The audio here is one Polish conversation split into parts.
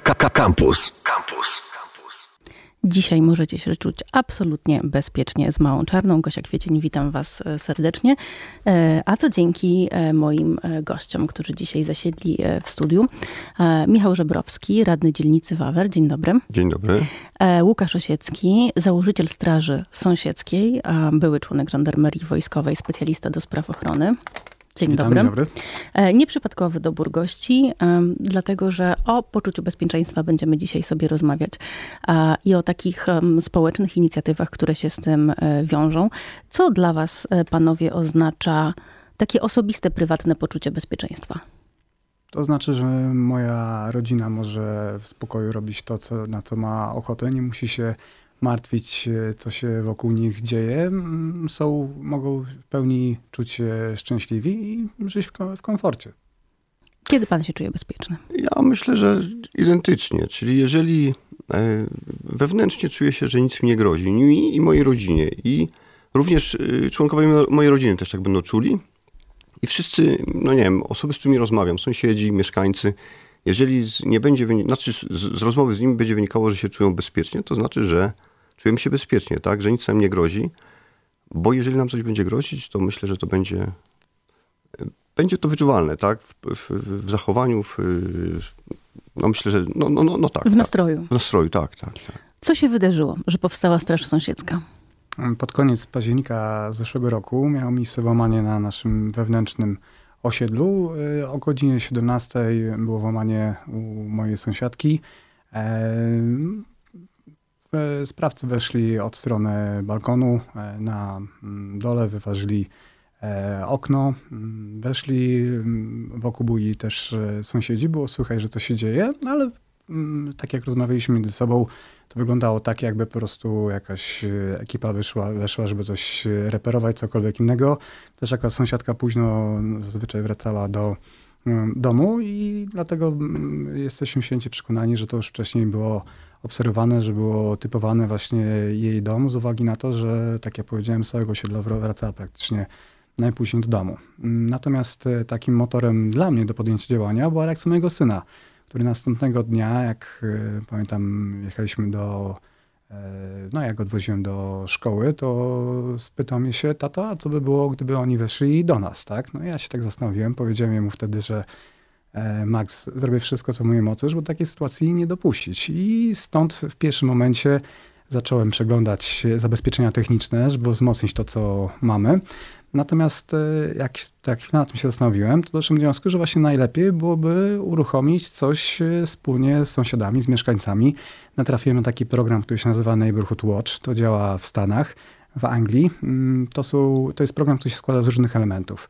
Campus. Campus. Dzisiaj możecie się czuć absolutnie bezpiecznie z Małą Czarną. Gosia Kwiecień, witam Was e, serdecznie. E, a to dzięki e, moim gościom, którzy dzisiaj zasiedli w studiu. Michał Żebrowski, radny dzielnicy Wawer. Dzień dobry. Dzień dobry. Łukasz Osiecki, założyciel Straży Sąsiedzkiej, były członek żandarmerii wojskowej, specjalista do spraw ochrony. Dzień Witam, dobry. Dobry. E, nieprzypadkowy dobór gości, dlatego że o poczuciu bezpieczeństwa będziemy dzisiaj sobie rozmawiać i o takich społecznych inicjatywach, które się z tym e, wiążą. Co dla Was, e, panowie, oznacza takie osobiste, prywatne poczucie bezpieczeństwa? To znaczy, że moja rodzina może w spokoju robić to, co, na co ma ochotę, nie musi się martwić, e, co się wokół nich dzieje, mm, są, mogą w pełni czuć się szczęśliwi i żyć w, w komforcie. Kiedy pan się czuje bezpieczny? Ja myślę, że identycznie. Czyli jeżeli e, wewnętrznie czuję się, że nic mi nie grozi, mi i mojej rodzinie, i również e, członkowie mojej rodziny też tak będą czuli. I wszyscy, no nie wiem, osoby, z którymi rozmawiam, sąsiedzi, mieszkańcy, jeżeli nie będzie, znaczy z, z rozmowy z nimi będzie wynikało, że się czują bezpiecznie, to znaczy, że czujemy się bezpiecznie, tak? Że nic nam nie grozi. Bo jeżeli nam coś będzie grozić, to myślę, że to będzie, będzie to wyczuwalne, tak? W, w, w zachowaniu, w, no myślę, że no, no, no, no tak. W tak. nastroju. W nastroju, tak, tak, tak. Co się wydarzyło, że powstała Straż Sąsiedzka? Pod koniec października zeszłego roku miało miejsce włamanie na naszym wewnętrznym osiedlu. Y, o godzinie 17 było włamanie u mojej sąsiadki. Sprawcy weszli od strony balkonu e, na mm, dole, wyważyli e, okno, mm, weszli, mm, wokół byli też e, sąsiedzi, było słychać, że to się dzieje, ale tak jak rozmawialiśmy między sobą, to wyglądało tak, jakby po prostu jakaś ekipa wyszła, weszła, żeby coś reperować, cokolwiek innego. Też jako sąsiadka późno zazwyczaj wracała do domu i dlatego jesteśmy święci przekonani, że to już wcześniej było obserwowane, że było typowane właśnie jej dom z uwagi na to, że tak jak powiedziałem, z całego osiedla wracała praktycznie najpóźniej do domu. Natomiast e, takim motorem dla mnie do podjęcia działania była reakcja mojego syna, który następnego dnia, jak e, pamiętam, jechaliśmy do, e, no jak odwoziłem do szkoły, to spytał mnie się, tato, a co by było, gdyby oni weszli do nas, tak? No ja się tak zastanowiłem, powiedziałem mu wtedy, że E, Max, zrobię wszystko, co w mojej mocy, żeby takiej sytuacji nie dopuścić. I stąd w pierwszym momencie zacząłem przeglądać zabezpieczenia techniczne, żeby wzmocnić to, co mamy. Natomiast e, jak, jak nad tym się zastanowiłem, to doszedłem do wniosku, że właśnie najlepiej byłoby uruchomić coś e, wspólnie z sąsiadami, z mieszkańcami. Natrafiłem na taki program, który się nazywa Neighborhood Watch. To działa w Stanach, w Anglii. Mm, to, są, to jest program, który się składa z różnych elementów.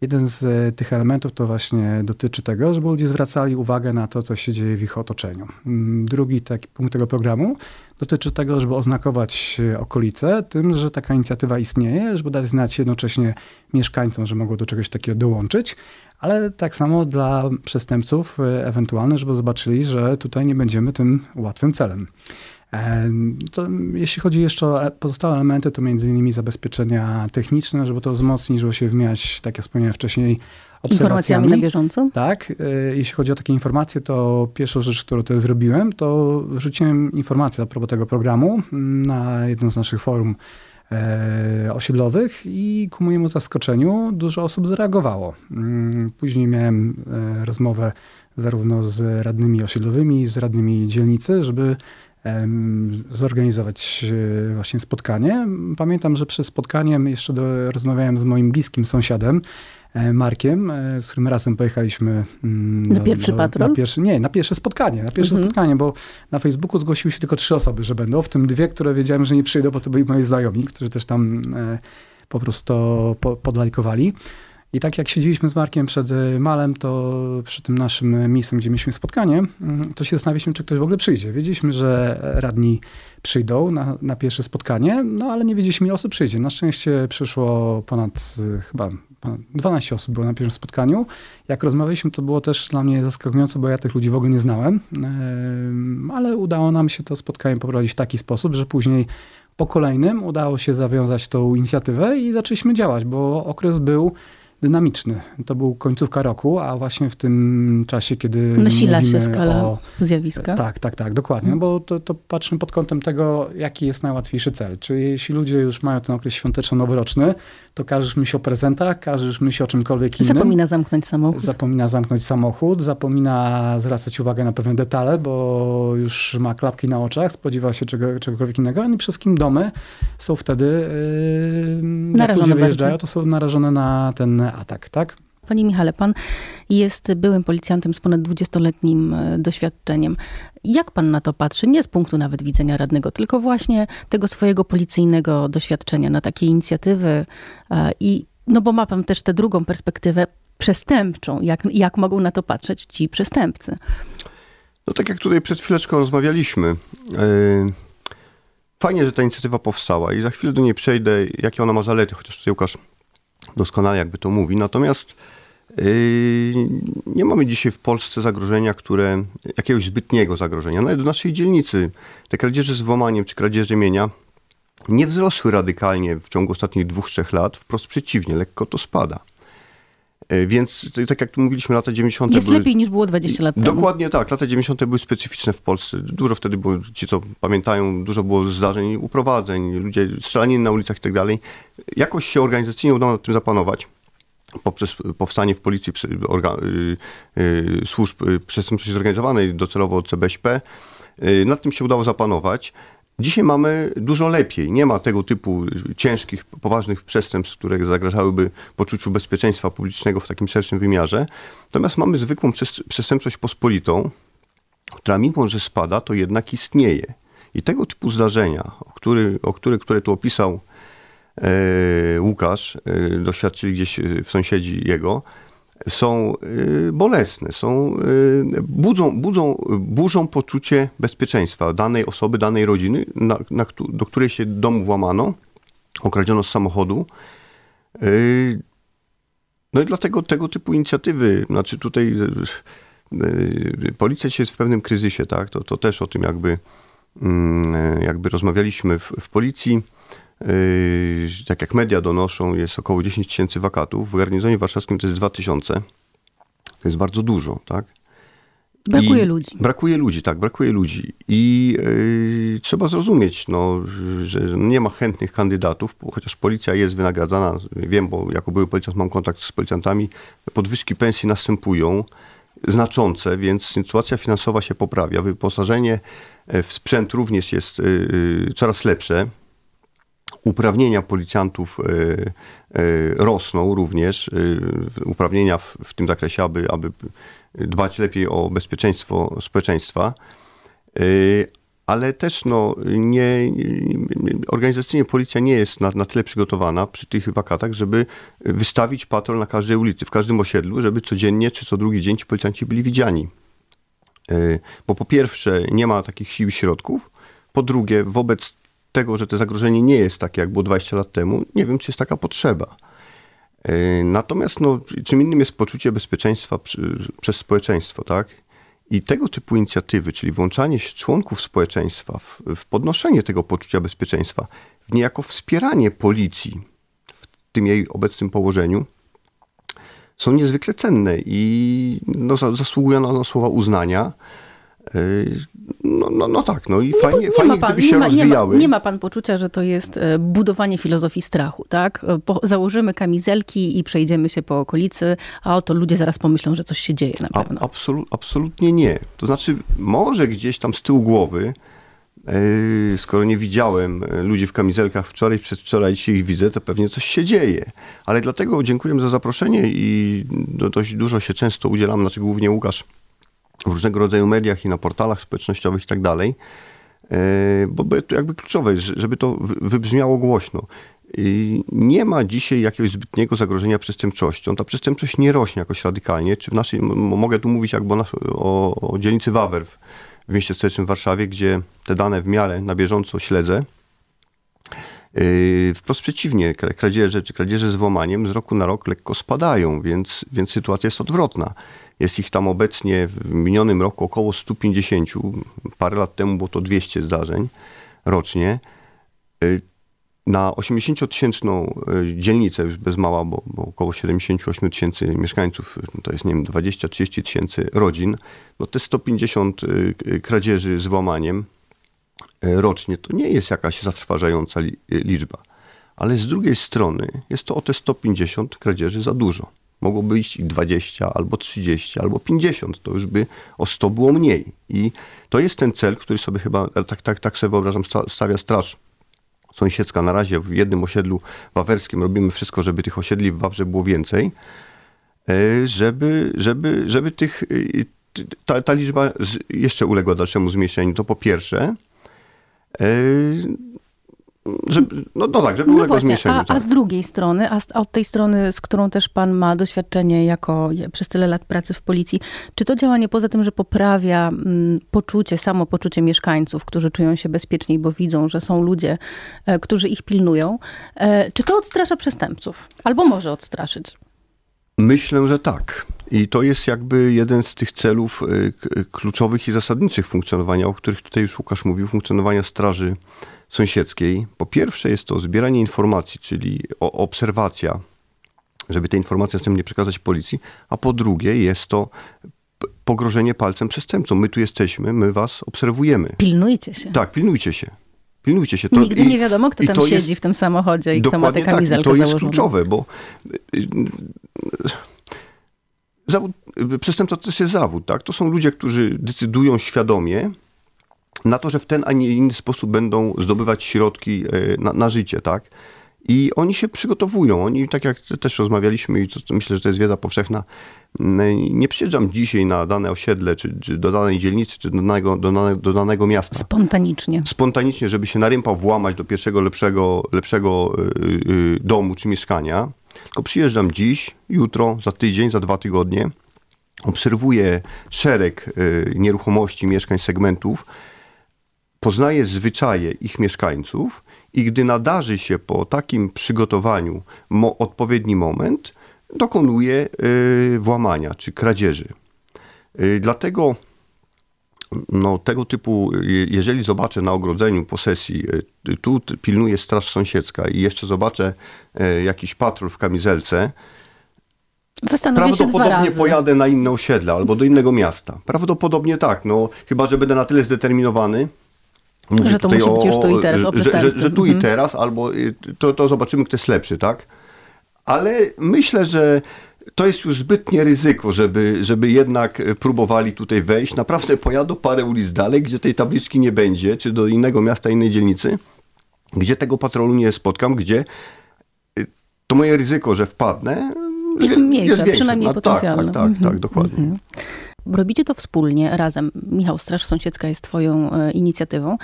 Jeden z e, tych elementów to właśnie dotyczy tego, żeby ludzie zwracali uwagę na to, co się dzieje w ich otoczeniu. Mm, drugi taki punkt tego programu dotyczy tego, żeby oznakować e, okolice tym, że taka inicjatywa istnieje, żeby dać znać jednocześnie mieszkańcom, że mogą do czegoś takiego dołączyć, ale tak samo dla przestępców e, ewentualne, żeby zobaczyli, że tutaj nie będziemy tym łatwym celem. To, jeśli chodzi jeszcze o pozostałe elementy, to między innymi zabezpieczenia techniczne, żeby to wzmocnić, żeby się wymieniać, tak jak wspomniałem wcześniej, Informacjami na bieżąco? Tak. E, jeśli chodzi o takie informacje, to pierwszą rzecz, którą to zrobiłem, to wrzuciłem informację a propos tego programu na jedno z naszych forum e, osiedlowych i ku mojemu zaskoczeniu dużo osób zareagowało. Mm, później miałem e, rozmowę zarówno z radnymi osiedlowymi, z radnymi dzielnicy, żeby zorganizować właśnie spotkanie. Pamiętam, że przed spotkaniem jeszcze do, rozmawiałem z moim bliskim sąsiadem, Markiem, e, z którym razem pojechaliśmy mm, na pierwszy do, patrol? Na pierwszy, nie, na pierwsze spotkanie. Na pierwsze mhm. spotkanie, bo na Facebooku zgłosiły się tylko trzy osoby, że będą, w tym dwie, które wiedziałem, że nie przyjdą, bo to byli moi znajomi, którzy też tam po prostu to podlajkowali. I tak jak siedzieliśmy z Markiem przed y, Malem, to przy tym naszym miejscem, gdzie mieliśmy spotkanie, mm, to się zastanawialiśmy, czy ktoś w ogóle przyjdzie. Wiedzieliśmy, że radni przyjdą na, na pierwsze spotkanie, no ale nie wiedzieliśmy, ile osób przyjdzie. Na szczęście przyszło ponad chyba ponad 12 osób było na pierwszym spotkaniu. Jak rozmawialiśmy, to było też dla mnie zaskakujące, bo ja tych ludzi w ogóle nie znałem, ale udało nam się to spotkanie poprowadzić w taki sposób, że później po kolejnym udało się zawiązać tą inicjatywę i zaczęliśmy działać, bo okres był dynamiczny. To był końcówka roku, a właśnie w tym czasie, kiedy. Nasila się skala o, zjawiska. Tak, tak, tak, dokładnie. Hmm. Bo to, to patrzymy pod kątem tego, jaki jest najłatwiejszy cel. Czy jeśli ludzie już mają ten okres świąteczno-noworoczny, to każdy myśli o prezentach, każdy myśli o czymkolwiek innym. Zapomina zamknąć samochód. Zapomina zamknąć samochód, zapomina zwracać uwagę na pewne detale, bo już ma klapki na oczach, spodziewa się czego, czegokolwiek innego, i przede wszystkim domy są wtedy, yy, narażone jak ludzie wyjeżdżają, to są narażone na ten atak, tak? Panie Michale, pan jest byłym policjantem z ponad 20-letnim e, doświadczeniem. Jak pan na to patrzy? Nie z punktu nawet widzenia radnego, tylko właśnie tego swojego policyjnego doświadczenia na takie inicjatywy e, i no bo ma pan też tę drugą perspektywę przestępczą. Jak, jak mogą na to patrzeć ci przestępcy? No tak jak tutaj przed chwileczką rozmawialiśmy. E, fajnie, że ta inicjatywa powstała i za chwilę do niej przejdę, jakie ona ma zalety, chociaż tutaj Łukasz doskonale jakby to mówi. Natomiast yy, nie mamy dzisiaj w Polsce zagrożenia, które, jakiegoś zbytniego zagrożenia. Nawet w naszej dzielnicy te kradzieże z włamaniem czy kradzieże mienia nie wzrosły radykalnie w ciągu ostatnich dwóch, trzech lat. Wprost przeciwnie, lekko to spada. Yy, więc tak jak tu mówiliśmy, lata 90. Jest były... lepiej niż było 20 lat temu. Dokładnie tak. Lata 90. były specyficzne w Polsce. Dużo wtedy było, ci co pamiętają, dużo było zdarzeń, uprowadzeń, ludzie strzelaniny na ulicach i tak dalej jakoś się organizacyjnie udało nad tym zapanować poprzez powstanie w policji organ, y, y, służb y, przestępczości zorganizowanej, docelowo CBŚP. Nad tym się udało zapanować. Dzisiaj mamy dużo lepiej. Nie ma tego typu ciężkich, poważnych przestępstw, które zagrażałyby poczuciu bezpieczeństwa publicznego w takim szerszym wymiarze. Natomiast mamy zwykłą przestępczość pospolitą, która mimo, że spada, to jednak istnieje. I tego typu zdarzenia, o, który, o które, które tu opisał E, Łukasz, e, doświadczyli gdzieś w sąsiedzi jego, są e, bolesne, są, budzą, budzą, burzą poczucie bezpieczeństwa danej osoby, danej rodziny, na, na, do której się domu włamano, okradziono z samochodu. No i dlatego tego typu inicjatywy, znaczy tutaj policja jest w pewnym kryzysie, tak? To, to też o tym jakby, mm, jakby rozmawialiśmy w, w policji tak jak media donoszą, jest około 10 tysięcy wakatów. W garnizonie warszawskim to jest 2 tysiące. To jest bardzo dużo, tak? Brakuje I ludzi. Brakuje ludzi, tak, brakuje ludzi. I yy, trzeba zrozumieć, no, że nie ma chętnych kandydatów, chociaż policja jest wynagradzana. Wiem, bo jako były policjant mam kontakt z policjantami. Podwyżki pensji następują znaczące, więc sytuacja finansowa się poprawia. Wyposażenie w sprzęt również jest yy, coraz lepsze uprawnienia policjantów e, e, rosną również, e, uprawnienia w, w tym zakresie, aby, aby dbać lepiej o bezpieczeństwo społeczeństwa. Ale też no, nie, organizacyjnie policja nie jest na, na tyle przygotowana przy tych wakatach, żeby wystawić patrol na każdej ulicy, w każdym osiedlu, żeby codziennie czy co drugi dzień ci policjanci byli widziani. Bo po pierwsze nie ma takich sił i środków, po drugie wobec tego, że to zagrożenie nie jest takie, jak było 20 lat temu, nie wiem, czy jest taka potrzeba. E, natomiast no, czym innym jest poczucie bezpieczeństwa przy, przez społeczeństwo, tak? I tego typu inicjatywy, czyli włączanie się członków społeczeństwa w, w podnoszenie tego poczucia bezpieczeństwa, w niejako wspieranie policji w tym jej obecnym położeniu, są niezwykle cenne i no, zasługują na słowa uznania. No, no, no tak, no i nie, fajnie, fajnie pan, gdyby się ma, rozwijały. Nie ma, nie ma pan poczucia, że to jest e, budowanie filozofii strachu, tak? E, po, założymy kamizelki i przejdziemy się po okolicy, a oto ludzie zaraz pomyślą, że coś się dzieje na pewno. A, absolu, absolutnie nie. To znaczy, może gdzieś tam z tyłu głowy, yy, skoro nie widziałem ludzi w kamizelkach wczoraj, przedwczoraj, dzisiaj ich widzę, to pewnie coś się dzieje. Ale dlatego dziękuję za zaproszenie i dość dużo się często udzielam, znaczy głównie Łukasz w różnego rodzaju mediach i na portalach społecznościowych i tak dalej, e, bo to jakby kluczowe, żeby to wybrzmiało głośno. Nie ma dzisiaj jakiegoś zbytniego zagrożenia przestępczością. Ta przestępczość nie rośnie jakoś radykalnie. Czy w naszej, mogę tu mówić jakby o, o dzielnicy Wawer w mieście stołecznym Warszawie, gdzie te dane w miarę na bieżąco śledzę. E, wprost przeciwnie, kradzieże czy kradzieże z włamaniem z roku na rok lekko spadają, więc, więc sytuacja jest odwrotna. Jest ich tam obecnie w minionym roku około 150. Parę lat temu było to 200 zdarzeń rocznie. Y, na 80-tysięczną e, dzielnicę, już bez mała, bo, bo około 78 tysięcy mieszkańców, to jest, nie wiem, 20-30 tysięcy rodzin, no te 150 kradzieży z włamaniem rocznie to nie jest jakaś zatrważająca liczba. Ale z drugiej strony jest to o te 150 kradzieży za dużo. Mogłoby iść 20, albo 30, albo 50. To już by o 100 było mniej. I to jest ten cel, który sobie chyba, tak, tak, tak sobie wyobrażam, stawia straż sąsiedzka. Na razie w jednym osiedlu wawerskim robimy wszystko, żeby tych osiedli w Wawrze było więcej, e, żeby, żeby, żeby tych, e, ta, ta liczba jeszcze uległa dalszemu zmniejszeniu. To po pierwsze. E, żeby, no, no tak, żeby no uległa zmniejszeniu. A, tak. a z drugiej strony, a, z, a od tej strony, z którą też pan ma doświadczenie jako przez tyle lat pracy w policji, czy to działanie poza tym, że poprawia mm, poczucie, samopoczucie mieszkańców, którzy czują się bezpieczniej, bo widzą, że są ludzie, e, którzy ich pilnują, e, czy to odstrasza przestępców? Albo może odstraszyć? Myślę, że tak. I to jest jakby jeden z tych celów e, kluczowych i zasadniczych funkcjonowania, o których tutaj już Łukasz mówił, funkcjonowania Straży sąsiedzkiej. Po pierwsze jest to zbieranie informacji, czyli obserwacja, żeby te informacje następnie przekazać policji, a po drugie jest to pogrożenie palcem przestępcom. My tu jesteśmy, my was obserwujemy. Pilnujcie się. Tak, pilnujcie się. Pilnujcie się. To, Nigdy i, nie wiadomo, kto tam siedzi jest, w tym samochodzie i kto ma tę tak, kamizelkę tak, to jest kluczowe, bo y, y, zawód, przestępca to też jest zawód, tak? To są ludzie, którzy decydują świadomie, na to, że w ten, a nie inny sposób będą zdobywać środki e, na, na życie, tak? I oni się przygotowują. Oni, tak jak też rozmawialiśmy i myślę, że to jest wiedza powszechna, nie przyjeżdżam dzisiaj na dane osiedle, czy, czy do danej dzielnicy, czy do danego, do, danego, do danego miasta. Spontanicznie. Spontanicznie, żeby się narympał włamać do pierwszego lepszego, lepszego yy, domu czy mieszkania. Tylko przyjeżdżam dziś, jutro, za tydzień, za dwa tygodnie, obserwuję szereg yy, nieruchomości, mieszkań, segmentów, poznaje zwyczaje ich mieszkańców i gdy nadarzy się po takim przygotowaniu mo odpowiedni moment, dokonuje y, włamania czy kradzieży. Y, dlatego no, tego typu, jeżeli zobaczę na ogrodzeniu posesji, y, tu pilnuje straż sąsiedzka i jeszcze zobaczę jakiś patrol w kamizelce, Prawdopodobnie pojadę na inne osiedle albo do innego miasta. Prawdopodobnie tak, no chyba, że będę na tyle zdeterminowany, Mówię że to musi być już tu i teraz, o że, że, że, tu i mhm. teraz, albo to, to zobaczymy, kto jest lepszy, tak? Ale myślę, że to jest już zbytnie ryzyko, żeby, żeby jednak próbowali tutaj wejść. Naprawdę pojadą parę ulic dalej, gdzie tej tabliczki nie będzie, czy do innego miasta, innej dzielnicy, gdzie tego patrolu nie spotkam, gdzie y, to moje ryzyko, że wpadnę, jest mniejsze, jest przynajmniej no, potencjalne. Tak, tak, tak, tak dokładnie. Mhm. Robicie to wspólnie, razem. Michał, Straż Sąsiedzka jest Twoją e, inicjatywą,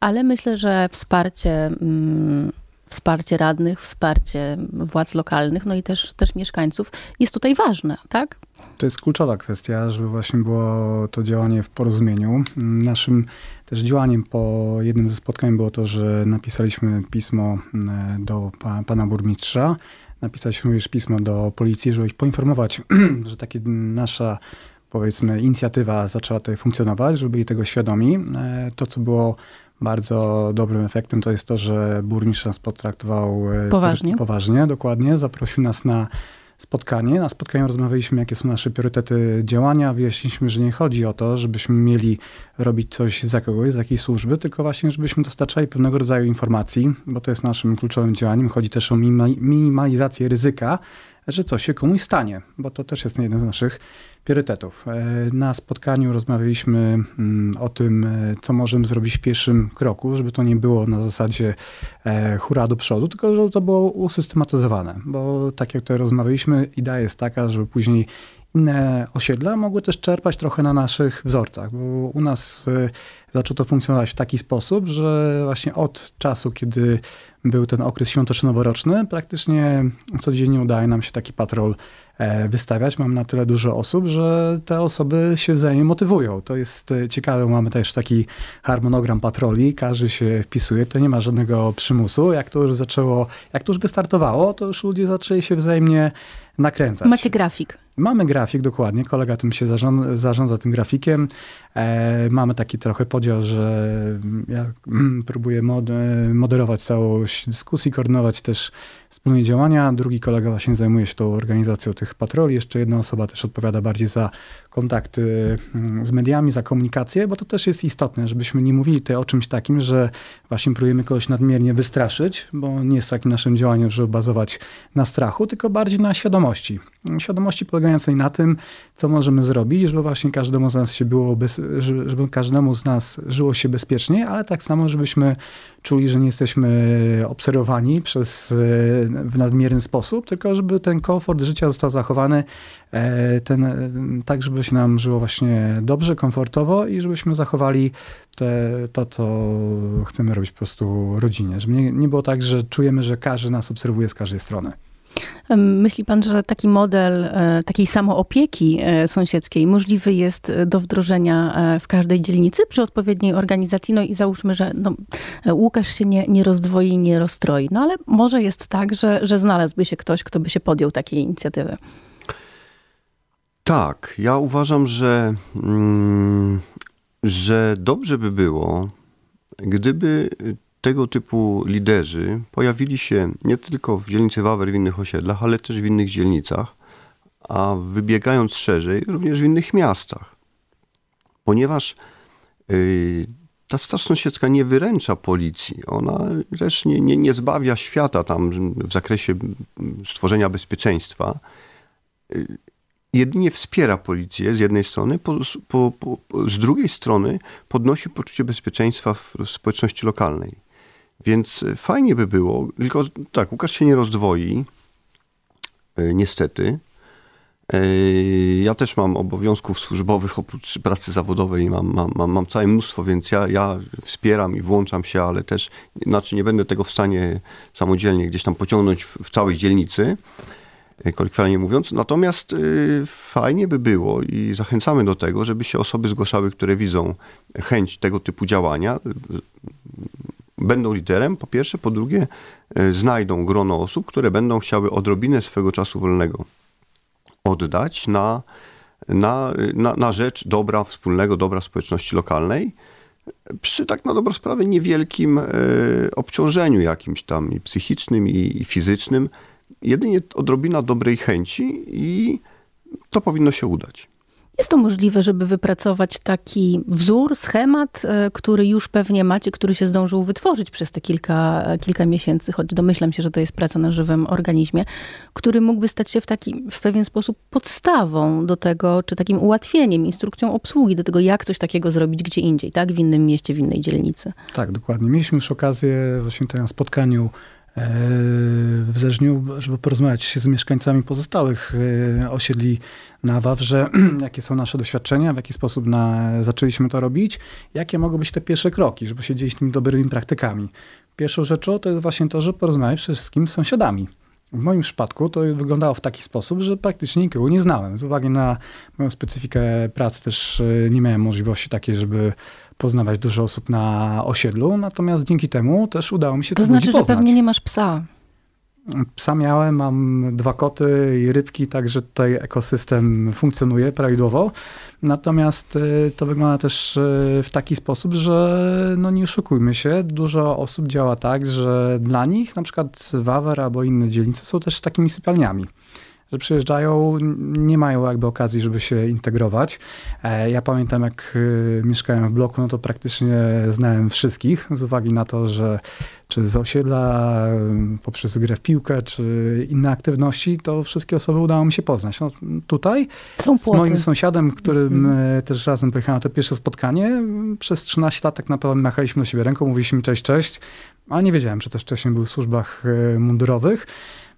ale myślę, że wsparcie, mm, wsparcie radnych, wsparcie władz lokalnych, no i też, też mieszkańców jest tutaj ważne, tak? To jest kluczowa kwestia, żeby właśnie było to działanie w porozumieniu. Naszym też działaniem po jednym ze spotkań było to, że napisaliśmy pismo e, do pa, pana burmistrza. Napisaliśmy również pismo do policji, żeby ich poinformować, że takie nasza powiedzmy inicjatywa zaczęła tutaj funkcjonować, żeby byli tego świadomi. E, to, co było bardzo dobrym efektem, to jest to, że burmistrz nas potraktował e, poważnie. poważnie, dokładnie. Zaprosił nas na spotkanie. Na spotkaniu rozmawialiśmy, jakie są nasze priorytety działania. Wyjaśniliśmy, że nie chodzi o to, żebyśmy mieli robić coś za kogoś, z jakiej służby, tylko właśnie, żebyśmy dostarczali pewnego rodzaju informacji, bo to jest naszym kluczowym działaniem. Chodzi też o minimalizację ryzyka, że coś się komuś stanie, bo to też jest jeden z naszych priorytetów. E, na spotkaniu rozmawialiśmy mm, o tym, e, co możemy zrobić w pierwszym kroku, żeby to nie było na zasadzie e, hura do przodu, tylko żeby to było usystematyzowane, bo tak jak tutaj rozmawialiśmy, idea jest taka, żeby później inne osiedla mogły też czerpać trochę na naszych wzorcach, bo u nas zaczęło to funkcjonować w taki sposób, że właśnie od czasu, kiedy był ten okres świąteczno-noworoczny, praktycznie codziennie udaje nam się taki patrol wystawiać. Mamy na tyle dużo osób, że te osoby się wzajemnie motywują. To jest e, ciekawe. Mamy też taki harmonogram patroli. Każdy się wpisuje. To nie ma żadnego przymusu. Jak to już zaczęło, jak to już wystartowało, to już ludzie zaczęli się wzajemnie nakręcać. Macie grafik. Mamy grafik, dokładnie. Kolega tym się zarządza, zarządza tym grafikiem. E, mamy taki trochę podział, że ja mm, próbuję mod, moderować całość dyskusji, koordynować też wspólne działania. Drugi kolega właśnie zajmuje się tą organizacją tych patroli. Jeszcze jedna osoba też odpowiada bardziej za kontakty mm, z mediami, za komunikację, bo to też jest istotne, żebyśmy nie mówili tutaj o czymś takim, że właśnie próbujemy kogoś nadmiernie wystraszyć, bo nie jest takim naszym działaniem, żeby bazować na strachu, tylko bardziej na świadomości. Świadomości polegającej na tym, co możemy zrobić, żeby właśnie każdemu z nas się było, bez, żeby każdemu z nas żyło się bezpiecznie, ale tak samo, żebyśmy czuli, że nie jesteśmy obserwowani przez, w nadmierny sposób, tylko żeby ten komfort życia został zachowany e, ten, tak, żeby się nam żyło właśnie dobrze, komfortowo i żebyśmy zachowali te, to, co chcemy robić po prostu rodzinie. Żeby nie, nie było tak, że czujemy, że każdy nas obserwuje z każdej strony. Myśli pan, że taki model e, takiej samoopieki e, sąsiedzkiej możliwy jest do wdrożenia e, w każdej dzielnicy przy odpowiedniej organizacji? No i załóżmy, że no, Łukasz się nie, nie rozdwoi, nie rozstroi. No ale może jest tak, że, że znalazłby się ktoś, kto by się podjął takiej inicjatywy. Tak, ja uważam, że, mm, że dobrze by było, gdyby tego typu liderzy pojawili się nie tylko w dzielnicy Wawer, w innych osiedlach, ale też w innych dzielnicach, a wybiegając szerzej, również w innych miastach. Ponieważ yy, ta straż sąsiedzka nie wyręcza policji, ona też nie, nie, nie zbawia świata tam w zakresie stworzenia bezpieczeństwa. Yy, jedynie wspiera policję z jednej strony, po, po, po, z drugiej strony podnosi poczucie bezpieczeństwa w społeczności lokalnej. Więc fajnie by było, tylko tak, Łukasz się nie rozdwoi, e, niestety. E, ja też mam obowiązków służbowych oprócz pracy zawodowej, mam, mam, mam, mam całe mnóstwo, więc ja, ja wspieram i włączam się, ale też, znaczy nie będę tego w stanie samodzielnie gdzieś tam pociągnąć w, w całej dzielnicy, e, kolokwialnie mówiąc. Natomiast y, fajnie by było i zachęcamy do tego, żeby się osoby zgłaszały, które widzą chęć tego typu działania, będą liderem, po pierwsze, po drugie, e, znajdą grono osób, które będą chciały odrobinę swego czasu wolnego oddać na, na, na, na rzecz dobra wspólnego, dobra społeczności lokalnej, przy tak na dobrą sprawę niewielkim e, obciążeniu jakimś tam i psychicznym, i, i fizycznym. Jedynie odrobina dobrej chęci i to powinno się udać. Jest to możliwe, żeby wypracować taki wzór, schemat, e, który już pewnie macie, który się zdążył wytworzyć przez te kilka, kilka miesięcy, choć domyślam się, że to jest praca na żywym organizmie, który mógłby stać się w, taki, w pewien sposób podstawą do tego, czy takim ułatwieniem, instrukcją obsługi do tego, jak coś takiego zrobić gdzie indziej, tak? W innym mieście, w innej dzielnicy. Tak, dokładnie. Mieliśmy już okazję właśnie na spotkaniu e, w Zeżniu, żeby porozmawiać z mieszkańcami pozostałych e, osiedli na Wawrze, jakie są nasze doświadczenia, w jaki sposób na, zaczęliśmy to robić, jakie mogą być te pierwsze kroki, żeby się dzielić tymi dobrymi praktykami. Pierwszą rzeczą to jest właśnie to, że porozmawiać przede wszystkim z sąsiadami. W moim przypadku to wyglądało w taki sposób, że praktycznie nikogo nie znałem. Z uwagi na moją specyfikę pracy też e, nie miałem możliwości takiej, żeby poznawać dużo osób na osiedlu, natomiast dzięki temu też udało mi się to znaczy, że pewnie nie masz psa. Psa miałem, mam dwa koty i rybki, także tutaj ekosystem funkcjonuje prawidłowo. Natomiast y, to wygląda też y, w taki sposób, że no nie oszukujmy się, dużo osób działa tak, że dla nich na przykład Wawer albo inne dzielnice są też takimi sypialniami że przyjeżdżają, nie mają jakby okazji, żeby się integrować. E, ja pamiętam, jak y, mieszkałem w bloku, no to praktycznie znałem wszystkich, z uwagi na to, że czy z osiedla, poprzez grę w piłkę, czy inne aktywności, to wszystkie osoby udało mi się poznać. No, tutaj Są z moim sąsiadem, którym mhm. też razem pojechałem na to pierwsze spotkanie, przez 13 lat tak naprawdę machaliśmy do siebie ręką, mówiliśmy cześć, cześć, ale nie wiedziałem, że też wcześniej był w służbach mundurowych.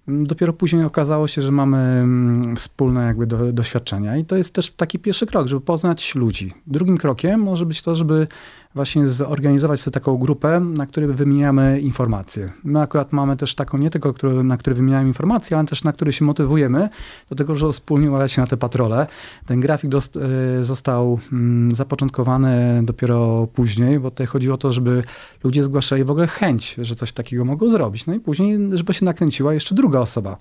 Dopiero później okazało się, że mamy mm, wspólne jakby do, doświadczenia i to jest też taki pierwszy krok, żeby poznać ludzi. Drugim krokiem może być to, żeby właśnie zorganizować sobie taką grupę, na której wymieniamy informacje. My akurat mamy też taką, nie tylko na której wymieniamy informacje, ale też na której się motywujemy do tego, że wspólnie umawiać się na te patrole. Ten grafik e, został mm, zapoczątkowany dopiero później, bo tutaj chodziło o to, żeby ludzie zgłaszali w ogóle chęć, że coś takiego mogą zrobić. No i później, żeby się nakręciła jeszcze druga osoba.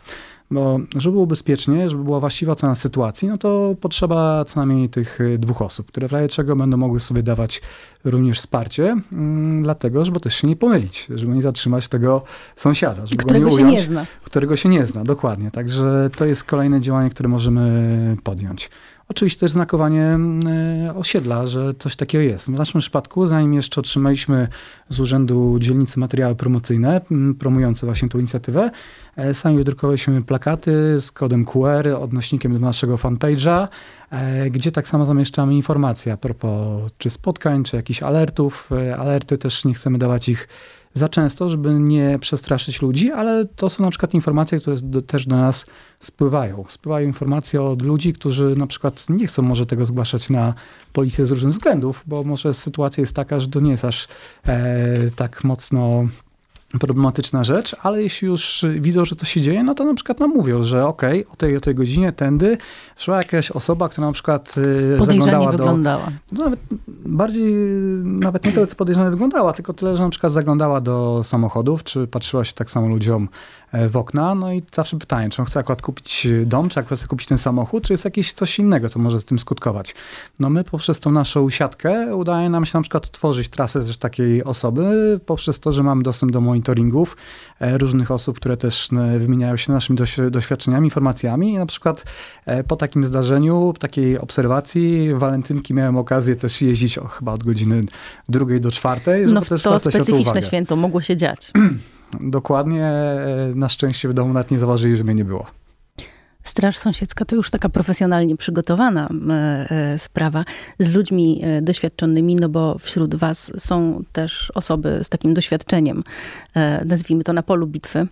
Bo żeby było bezpiecznie, żeby była właściwa ocena sytuacji, no to potrzeba co najmniej tych y, dwóch osób, które w razie czego będą mogły sobie dawać również wsparcie, mm, dlatego, żeby też się nie pomylić, żeby nie zatrzymać tego sąsiada. Żeby którego go nie ująć, się nie zna. Którego się nie zna, dokładnie. Także to jest kolejne działanie, które możemy podjąć. Oczywiście też znakowanie mm, e, osiedla, że coś takiego jest. W naszym przypadku, zanim jeszcze otrzymaliśmy z Urzędu Dzielnicy materiały promocyjne, mm, promujące właśnie tę inicjatywę, e, sami wydrukowaliśmy plakaty z kodem QR, odnośnikiem do naszego fanpage'a, e, gdzie tak samo zamieszczamy informacje a propos czy spotkań, czy jakichś alertów. Alerty też nie chcemy dawać ich za często, żeby nie przestraszyć ludzi, ale to są na przykład informacje, które do, też do nas spływają. Spływają informacje od ludzi, którzy na przykład nie chcą może tego zgłaszać na policję z różnych względów, bo może sytuacja jest taka, że to nie jest aż e, tak mocno problematyczna rzecz, ale jeśli już widzą, że to się dzieje, no to na przykład nam mówią, że okej, okay, o tej o tej godzinie tędy szła jakaś osoba, która na przykład y, zaglądała wyglądała. do... No nawet bardziej, nawet nie tyle, co podejrzane wyglądała, tylko tyle, że na przykład zaglądała do samochodów, czy patrzyła się tak samo ludziom E, w okna. No i zawsze pytanie, czy on chce akurat kupić dom, czy akurat chce kupić ten samochód, czy jest jakieś coś innego, co może z tym skutkować. No my poprzez tą naszą siatkę udaje nam się na przykład tworzyć trasę też takiej osoby, poprzez to, że mamy dostęp do monitoringów e, różnych osób, które też e, wymieniają się naszymi doświadczeniami, informacjami i na przykład po takim zdarzeniu, takiej obserwacji walentynki miałem okazję też jeździć o, chyba od godziny drugiej do czwartej, żeby no, też to specyficzne święto mogło się dziać. Dokładnie. E, na szczęście w domu nawet nie zauważyli, że mnie nie było. Straż Sąsiedzka to już taka profesjonalnie przygotowana e, e, sprawa z ludźmi doświadczonymi, no bo wśród was są też osoby z takim doświadczeniem, nazwijmy to na polu bitwy.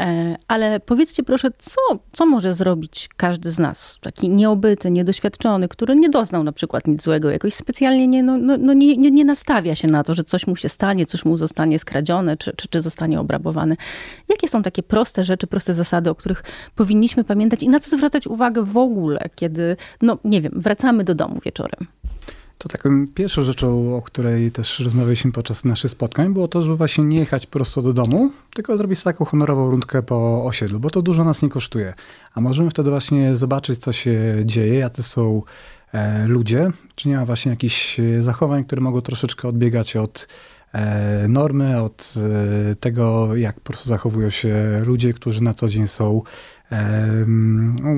E, ale powiedzcie proszę, co, co może zrobić każdy z nas, taki nieobyty, niedoświadczony, który nie doznał na przykład nic złego, jakoś specjalnie nie, no, no, no nie, nie, nie, nastawia się na to, że coś mu się stanie, coś mu zostanie skradzione, czy, czy, czy zostanie obrabowany. Jakie są takie proste rzeczy, proste zasady, o których powinniśmy pamiętać i na co zwracać uwagę w ogóle, kiedy, no nie wiem, wracamy do domu wieczorem? To taką pierwszą rzeczą, o której też rozmawialiśmy podczas naszych spotkań, było to, żeby właśnie nie jechać prosto do domu, tylko zrobić taką honorową rundkę po osiedlu, bo to dużo nas nie kosztuje. A możemy wtedy właśnie zobaczyć, co się dzieje, jacy są e, ludzie, czy nie ma właśnie jakichś zachowań, które mogą troszeczkę odbiegać od e, normy, od e, tego, jak po prostu zachowują się ludzie, którzy na co dzień są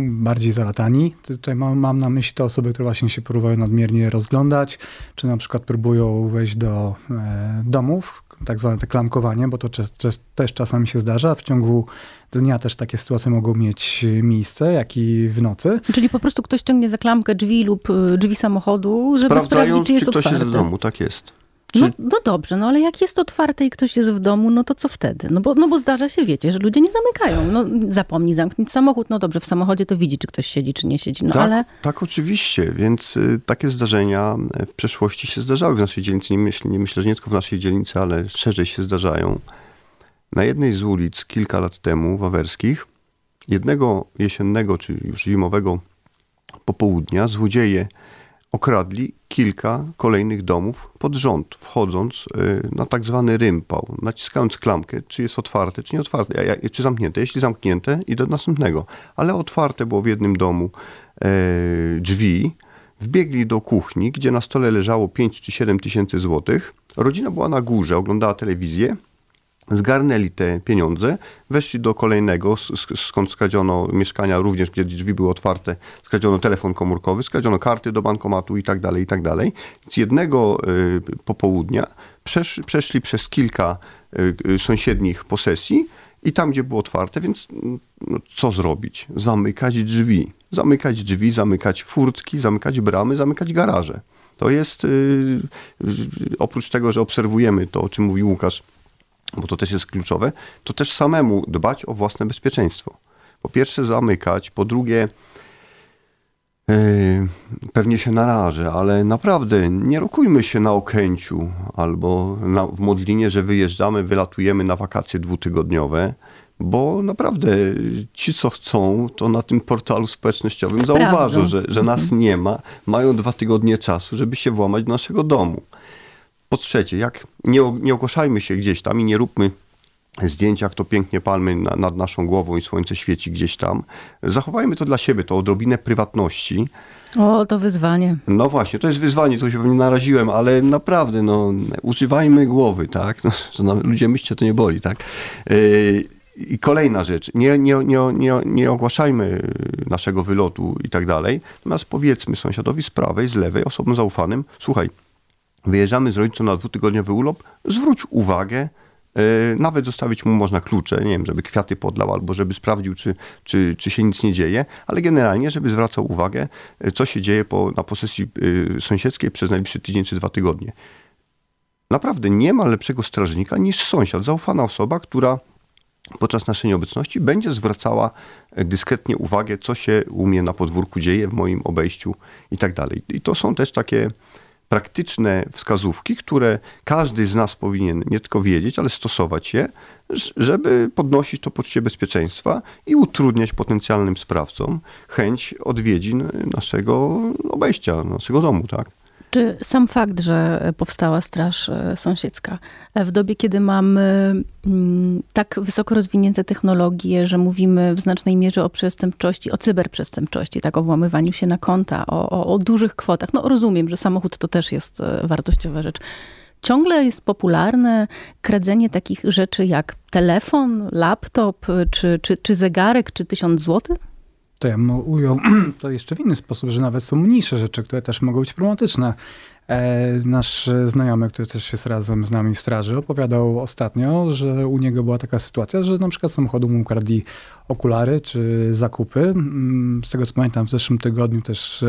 bardziej zalatani. Tutaj mam, mam, na myśli te osoby, które właśnie się próbują nadmiernie rozglądać, czy na przykład próbują wejść do e, domów, tak zwane te klamkowanie, bo to też czasami się zdarza. W ciągu dnia też takie sytuacje mogą mieć miejsce, jak i w nocy. Czyli po prostu ktoś ciągnie za klamkę drzwi lub e, drzwi samochodu, żeby sprawdzić, czy jest czy ktoś jest w domu, tak jest. No, no dobrze, no ale jak jest otwarte i ktoś jest w domu, no to co wtedy? No bo, no bo zdarza się, wiecie, że ludzie nie zamykają. No zapomni zamknąć samochód, no dobrze, w samochodzie to widzi, czy ktoś siedzi, czy nie siedzi, no tak, ale... Tak, oczywiście, więc y, takie zdarzenia w przeszłości się zdarzały w naszej dzielnicy. Nie, myśl, nie myślę, że nie tylko w naszej dzielnicy, ale szerzej się zdarzają. Na jednej z ulic kilka lat temu, wawerskich, jednego jesiennego, czy już zimowego popołudnia złodzieje okradli kilka kolejnych domów pod rząd, wchodząc y, na tak zwany rympał, naciskając klamkę, czy jest otwarte, czy nie otwarte, czy zamknięte. Jeśli zamknięte, idę do następnego. Ale otwarte było w jednym domu e, drzwi, wbiegli do kuchni, gdzie na stole leżało 5 czy 7 tysięcy złotych. Rodzina była na górze, oglądała telewizję Zgarnęli te pieniądze, weszli do kolejnego, skąd skradziono mieszkania, również gdzie drzwi były otwarte, skradziono telefon komórkowy, skradziono karty do bankomatu i tak dalej, i tak dalej. Z jednego y, popołudnia przesz, przeszli przez kilka y, y, sąsiednich posesji i tam, gdzie było otwarte, więc no, co zrobić? Zamykać drzwi. Zamykać drzwi, zamykać furtki, zamykać bramy, zamykać garaże. To jest, oprócz tego, że obserwujemy to, o czym mówi Łukasz, bo to też jest kluczowe, to też samemu dbać o własne bezpieczeństwo. Po pierwsze zamykać, po drugie pewnie się narażę, ale naprawdę nie rokujmy się na Okęciu albo na, w Modlinie, że wyjeżdżamy, wylatujemy na wakacje dwutygodniowe, bo naprawdę ci, co chcą, to na tym portalu społecznościowym Sprawdzą. zauważą, że, że nas nie ma, mają dwa tygodnie czasu, żeby się włamać do naszego domu. Po trzecie, jak nie, nie ogłaszajmy się gdzieś tam i nie róbmy zdjęć, jak to pięknie palmy na, nad naszą głową i słońce świeci gdzieś tam. Zachowajmy to dla siebie, to odrobinę prywatności. O, to wyzwanie. No właśnie, to jest wyzwanie, to się pewnie naraziłem, ale naprawdę, no, używajmy głowy, tak? No, ludzie myślcie, to nie boli, tak? Yy, i kolejna rzecz, nie, nie, nie, nie, nie ogłaszajmy naszego wylotu i tak dalej, natomiast powiedzmy sąsiadowi z prawej, z lewej, osobom zaufanym, słuchaj, wyjeżdżamy z rodzicą na dwutygodniowy urlop, zwróć uwagę, E, nawet zostawić mu można klucze, nie wiem, żeby kwiaty podlał albo żeby sprawdził, czy, czy, czy się nic nie dzieje, ale generalnie, żeby zwracał uwagę, e, co się dzieje po, na posesji e, sąsiedzkiej przez najbliższy tydzień czy dwa tygodnie. Naprawdę nie ma lepszego strażnika niż sąsiad, zaufana osoba, która podczas naszej nieobecności będzie zwracała dyskretnie uwagę, co się u mnie na podwórku dzieje, w moim obejściu i tak dalej. I to są też takie praktyczne wskazówki, które każdy z nas powinien nie tylko wiedzieć, ale stosować je, żeby podnosić to poczucie bezpieczeństwa i utrudniać potencjalnym sprawcom chęć odwiedzin naszego obejścia, naszego domu, tak? Czy sam fakt, że powstała Straż e, Sąsiedzka w dobie, kiedy mamy mm, tak wysoko rozwinięte technologie, że mówimy w znacznej mierze o przestępczości, o cyberprzestępczości, tak o włamywaniu się na konta, o, o, o dużych kwotach. No rozumiem, że samochód to też jest e, wartościowa rzecz. Ciągle jest popularne kradzenie takich rzeczy jak telefon, laptop, czy, czy, czy zegarek, czy tysiąc złotych? To ja ujął to jeszcze w inny sposób, że nawet są mniejsze rzeczy, które też mogą być problematyczne. E, nasz znajomy, który też jest razem z nami w straży, opowiadał ostatnio, że u niego była taka sytuacja, że na przykład samochodu mu ukradli okulary czy zakupy. Mm, z tego co pamiętam, w zeszłym tygodniu też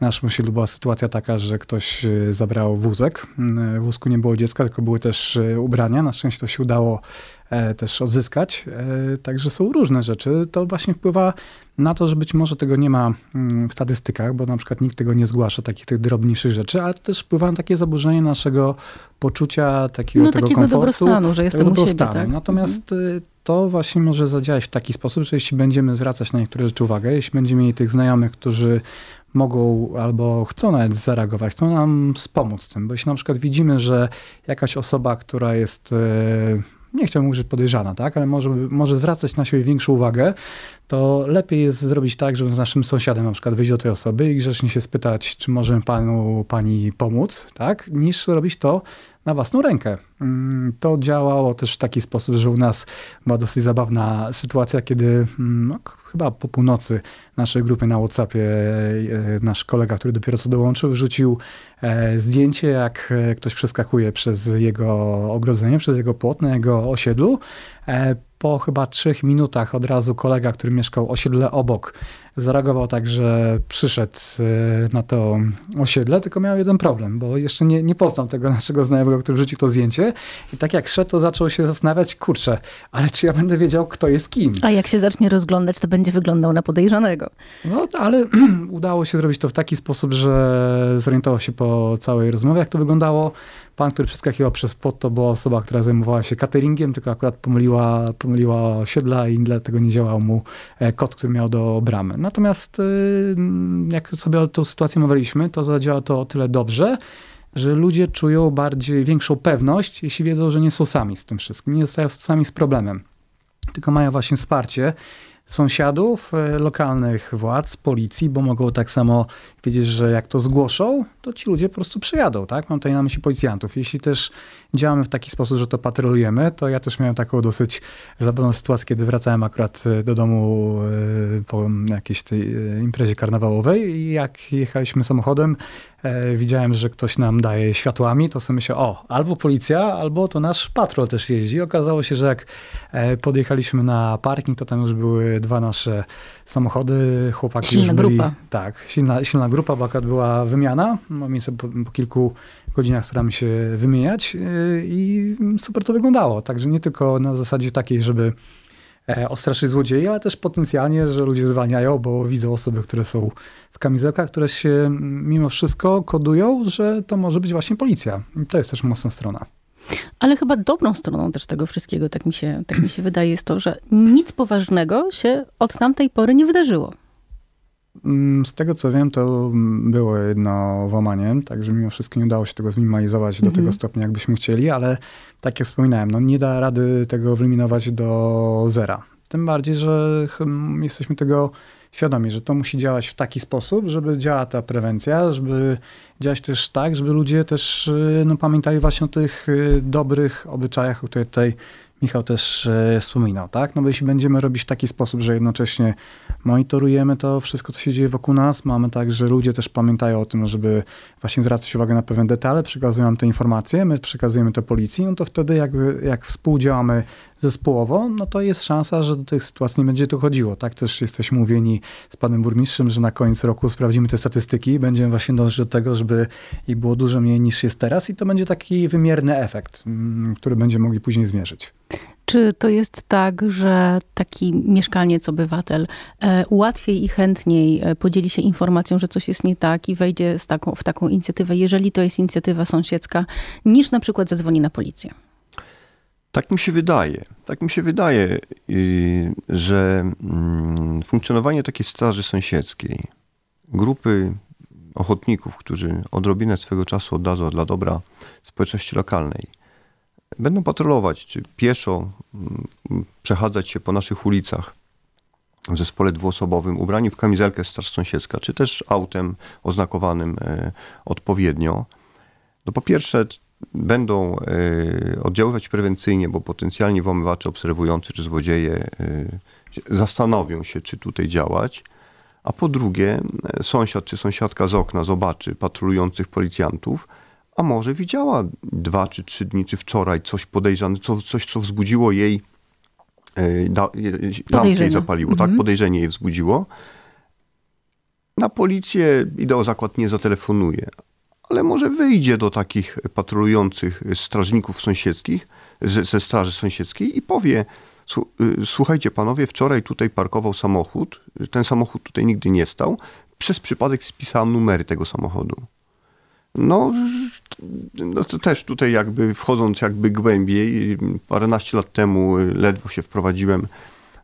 na naszym była sytuacja taka, że ktoś e, zabrał wózek. Mm, w wózku nie było dziecka, tylko były też e, ubrania. Na szczęście to się udało E, też odzyskać. E, także są różne rzeczy. To właśnie wpływa na to, że być może tego nie ma mm, w statystykach, bo na przykład nikt tego nie zgłasza, takich tych drobniejszych rzeczy, ale też wpływa na takie zaburzenie naszego poczucia takiego no, tego takiego komfortu. dobrostanu, że jestem u siebie, tak? Natomiast mhm. to właśnie może zadziałać w taki sposób, że jeśli będziemy zwracać na niektóre rzeczy uwagę, jeśli będziemy mieli tych znajomych, którzy mogą albo chcą nawet zareagować, chcą nam wspomóc tym, bo jeśli na przykład widzimy, że jakaś osoba, która jest e, nie chciałbym użyć podejrzana, tak, ale może, może zwracać na siebie większą uwagę, to lepiej jest zrobić tak, żeby z naszym sąsiadem na przykład wyjść do tej osoby i grzecznie się spytać, czy możemy panu, pani pomóc, tak, niż robić to na własną rękę. Mm, to działało też w taki sposób, że u nas była dosyć zabawna sytuacja, kiedy mm, no, chyba po północy naszej grupy na WhatsAppie e, nasz kolega, który dopiero co dołączył, rzucił e, zdjęcie, jak e, ktoś przeskakuje przez jego ogrodzenie, przez jego płot na jego osiedlu po chyba trzech minutach od razu kolega, który mieszkał osiedle obok, zareagował tak, że przyszedł e, na to osiedle, tylko miał jeden problem, bo jeszcze nie, nie poznał tego naszego znajomego, który wrzucił to zdjęcie i tak jak szedł, to zaczął się zastanawiać, kurczę, ale czy ja będę wiedział, kto jest kim? A jak się zacznie rozglądać, to będzie wyglądał na podejrzanego. No, ale udało się zrobić to w taki sposób, że zorientował się po całej rozmowie, jak to wyglądało. Pan, który przeskakiwał przez płot, to była osoba, która zajmowała się cateringiem, tylko akurat pomyliła, pomyliła osiedla i dlatego nie działał mu e, kod, który miał do bramy. Natomiast y, jak sobie tą sytuację mówiliśmy, to zadziała to o tyle dobrze, że ludzie czują bardziej większą pewność, jeśli wiedzą, że nie są sami z tym wszystkim, nie zostają sami z problemem, tylko mają właśnie wsparcie sąsiadów, e, lokalnych władz, policji, bo mogą tak samo wiedzieć, że jak to zgłoszą, to ci ludzie po prostu przyjadą, tak? Mam tutaj na myśli policjantów. Jeśli też działamy w taki sposób, że to patrolujemy, to ja też miałem taką dosyć zabawną sytuację, kiedy wracałem akurat e, do domu e, po jakiejś tej imprezie karnawałowej i jak jechaliśmy samochodem, widziałem, że ktoś nam daje światłami, to sobie myślę, o, albo policja, albo to nasz patrol też jeździ. Okazało się, że jak podjechaliśmy na parking, to tam już były dwa nasze samochody, chłopaki silna już byli... grupa. Tak, silna, silna grupa, bo akurat była wymiana, no miejsce po, po kilku godzinach staramy się wymieniać yy, i super to wyglądało. Także nie tylko na zasadzie takiej, żeby e, ostraszyć złodziei, ale też potencjalnie, że ludzie zwalniają, bo widzą osoby, które są w kamizelkach, które się mimo wszystko kodują, że to może być właśnie policja. I to jest też mocna strona. Ale chyba dobrą stroną też tego wszystkiego, tak mi się, tak mi się wydaje, jest to, że nic poważnego się od tamtej pory nie wydarzyło. Mm, z tego co wiem, to było jedno włamanie, także mimo wszystko nie udało się tego zminimalizować mhm. do tego mhm. stopnia, jakbyśmy chcieli, ale tak jak wspominałem, no nie da rady tego wyeliminować do zera. Tym bardziej, że jesteśmy tego świadomi, że to musi działać w taki sposób, żeby działała ta prewencja, żeby działać też tak, żeby ludzie też y, no, pamiętali właśnie o tych y, dobrych obyczajach, o których tutaj Michał też e, wspominał, tak? No bo jeśli będziemy robić w taki sposób, że jednocześnie monitorujemy to wszystko, co się dzieje wokół nas, mamy tak, że ludzie też pamiętają o tym, żeby właśnie zwracać uwagę na pewne detale, przekazują nam te informacje, my przekazujemy to policji, no to wtedy jak, jak współdziałamy zespołowo, no to jest szansa, że do tych sytuacji nie będzie dochodziło. Tak też jesteśmy mówieni z panem burmistrzem, że na koniec roku sprawdzimy te statystyki i będziemy właśnie dążyć do tego, żeby ich było dużo mniej niż jest teraz i to będzie taki wymierny efekt, mm, który będziemy mogli później zmierzyć. Czy to jest tak, że taki mieszkaniec, obywatel e, łatwiej i chętniej e, podzieli się informacją, że coś jest nie tak i wejdzie taką, w taką inicjatywę, jeżeli to jest inicjatywa sąsiedzka, niż na przykład zadzwoni na policję? Tak mi się wydaje. Tak mi się wydaje, y, że mm, funkcjonowanie takiej straży sąsiedzkiej, grupy ochotników, którzy odrobinę swego czasu oddadzą dla dobra społeczności lokalnej, będą patrolować, czy pieszo mm, przechadzać się po naszych ulicach w zespole dwuosobowym, ubrani w kamizelkę straż sąsiedzka, czy też autem oznakowanym e, odpowiednio. No po pierwsze, będą e, oddziaływać prewencyjnie, bo potencjalni włamywacze obserwujący czy złodzieje e, zastanowią się, czy tutaj działać. A po drugie, sąsiad czy sąsiadka z okna zobaczy patrolujących policjantów, a może widziała dwa czy trzy dni, czy wczoraj coś podejrzane, co, coś, co wzbudziło jej, da, lampkę jej zapaliło, tak? mhm. tak? Podejrzenie jej wzbudziło. Na policję ideo zakład nie zatelefonuje, ale może wyjdzie do takich patrolujących strażników sąsiedzkich, ze straży sąsiedzkiej i powie, y, słuchajcie panowie, wczoraj tutaj parkował samochód, ten samochód tutaj nigdy nie stał, przez przypadek spisałem numery tego samochodu. No, no to też tutaj jakby wchodząc jakby głębiej, paręnaście lat temu ledwo się wprowadziłem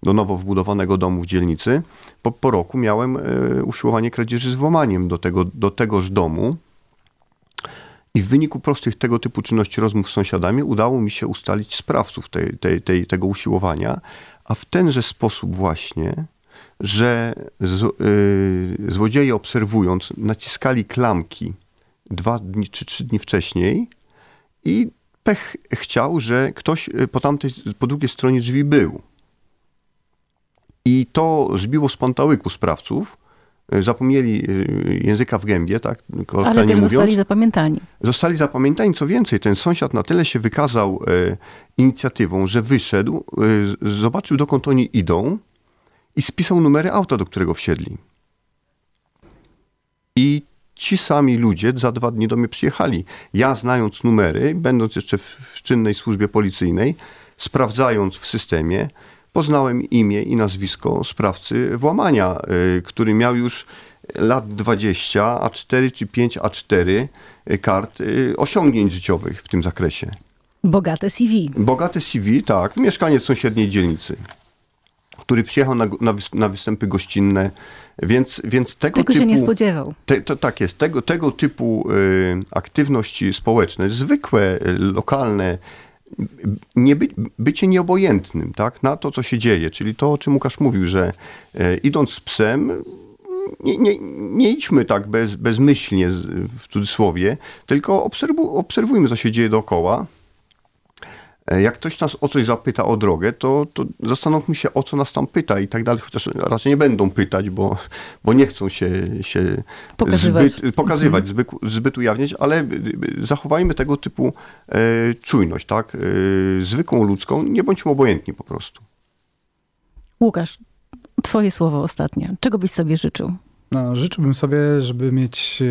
do nowo wbudowanego domu w dzielnicy. Po, po roku miałem e, usiłowanie kradzieży z włamaniem do, tego, do tegoż domu. I w wyniku prostych tego typu czynności rozmów z sąsiadami udało mi się ustalić sprawców tej, tej, tej, tego usiłowania, a w tenże sposób właśnie, że z, yy, złodzieje obserwując naciskali klamki dwa dni czy trzy dni wcześniej i pech chciał, że ktoś y, po tamtej, po drugiej stronie drzwi był. I to zbiło z pantałyku sprawców. Y, zapomnieli y, języka w gębie, tak? Ale też mówiąc. zostali zapamiętani. Zostali zapamiętani. Co więcej, ten sąsiad na tyle się wykazał inicjatywą, że wyszedł, zobaczył dokąd oni idą i spisał numery auta, do którego wsiedli. I ci sami ludzie za dwa dni do mnie przyjechali. Ja znając numery, będąc jeszcze w czynnej służbie policyjnej, sprawdzając w systemie, poznałem imię i nazwisko sprawcy włamania, y, który miał już lat 20, A4 czy 5 A4 y, kart y, osiągnięć życiowych w tym zakresie. Bogate CV. Bogate CV, tak. Mieszkaniec sąsiedniej dzielnicy, który przyjechał na, na, na występy gościnne więc, więc tego, tego typu, się nie spodziewał. Te, to, tak jest. Tego, tego typu y, aktywności społeczne, zwykłe, y, lokalne, nie by, bycie nieobojętnym tak, na to, co się dzieje. Czyli to, o czym Łukasz mówił, że y, idąc z psem, nie, nie, nie idźmy tak bez, bezmyślnie, w cudzysłowie, tylko obserwu, obserwujmy, co się dzieje dookoła E, jak ktoś nas o coś zapyta o drogę, to, to zastanówmy się, o co nas tam pyta i tak dalej, chociaż raczej nie będą pytać, bo, bo nie chcą się, się pokazywać, zbyt, pokazywać mhm. zbyt, zbyt ujawniać, ale zachowajmy tego typu e, czujność, tak? E, zwykłą ludzką, nie bądźmy obojętni po prostu. Łukasz, twoje słowo ostatnie. Czego byś sobie życzył? No, życzyłbym sobie, żeby mieć e,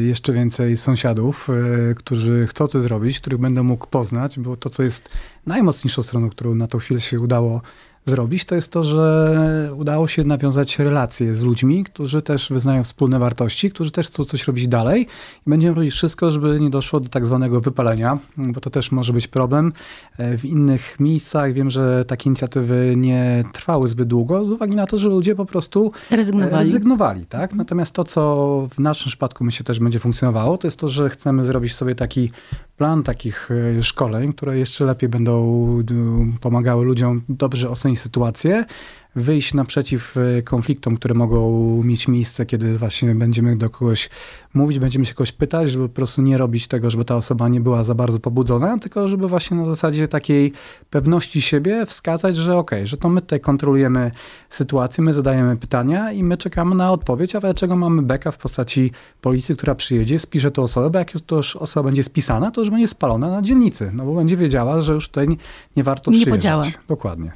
jeszcze więcej sąsiadów, e, którzy chcą to zrobić, których będę mógł poznać, bo to, co jest najmocniejszą stroną, którą na tą chwilę się udało zrobić, to jest to, że udało się nawiązać relacje z ludźmi, którzy też wyznają wspólne wartości, którzy też chcą coś robić dalej i będziemy robić wszystko, żeby nie doszło do tak zwanego wypalenia, bo to też może być problem. W innych miejscach wiem, że takie inicjatywy nie trwały zbyt długo z uwagi na to, że ludzie po prostu rezygnowali. rezygnowali tak? Natomiast to, co w naszym przypadku myślę też będzie funkcjonowało, to jest to, że chcemy zrobić sobie taki plan takich e, szkoleń, które jeszcze lepiej będą pomagały ludziom dobrze ocenić sytuację, wyjść naprzeciw e, konfliktom, które mogą mieć miejsce, kiedy właśnie będziemy do kogoś mówić, będziemy się kogoś pytać, żeby po prostu nie robić tego, żeby ta osoba nie była za bardzo pobudzona, tylko żeby właśnie na zasadzie takiej pewności siebie wskazać, że okej, okay, że to my tutaj kontrolujemy sytuację, my zadajemy pytania i my czekamy na odpowiedź, a dlaczego mamy beka w postaci policji, która przyjedzie, spisze tę osobę, bo jak już to już osoba będzie spisana, to już będzie spalona na dzielnicy, no bo będzie wiedziała, że już tutaj nie warto nie przyjeżdżać. podziała. Dokładnie.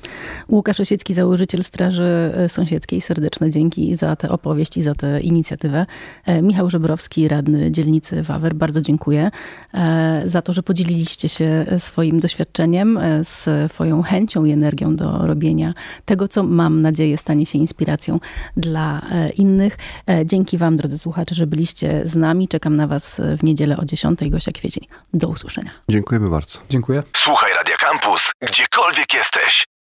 Łukasz Osiecki, założyciel Straży Sąsiedzkiej, serdeczne dzięki za tę opowieść i za tę inicjatywę. E, Michał Żebrowski, radny dzielnicy Wawer, bardzo dziękuję e, za to, że podzieliliście się swoim doświadczeniem, e, swoją chęcią i energią do robienia tego, co mam nadzieję stanie się inspiracją dla innych. Dzięki wam, drodzy słuchacze, że byliście z nami. Czekam na was w niedzielę o 10. Gosia Kwiecień. Do usłyszenia. Dziękujemy bardzo. Dziękuję. Słuchaj Radio Campus, gdziekolwiek jesteś.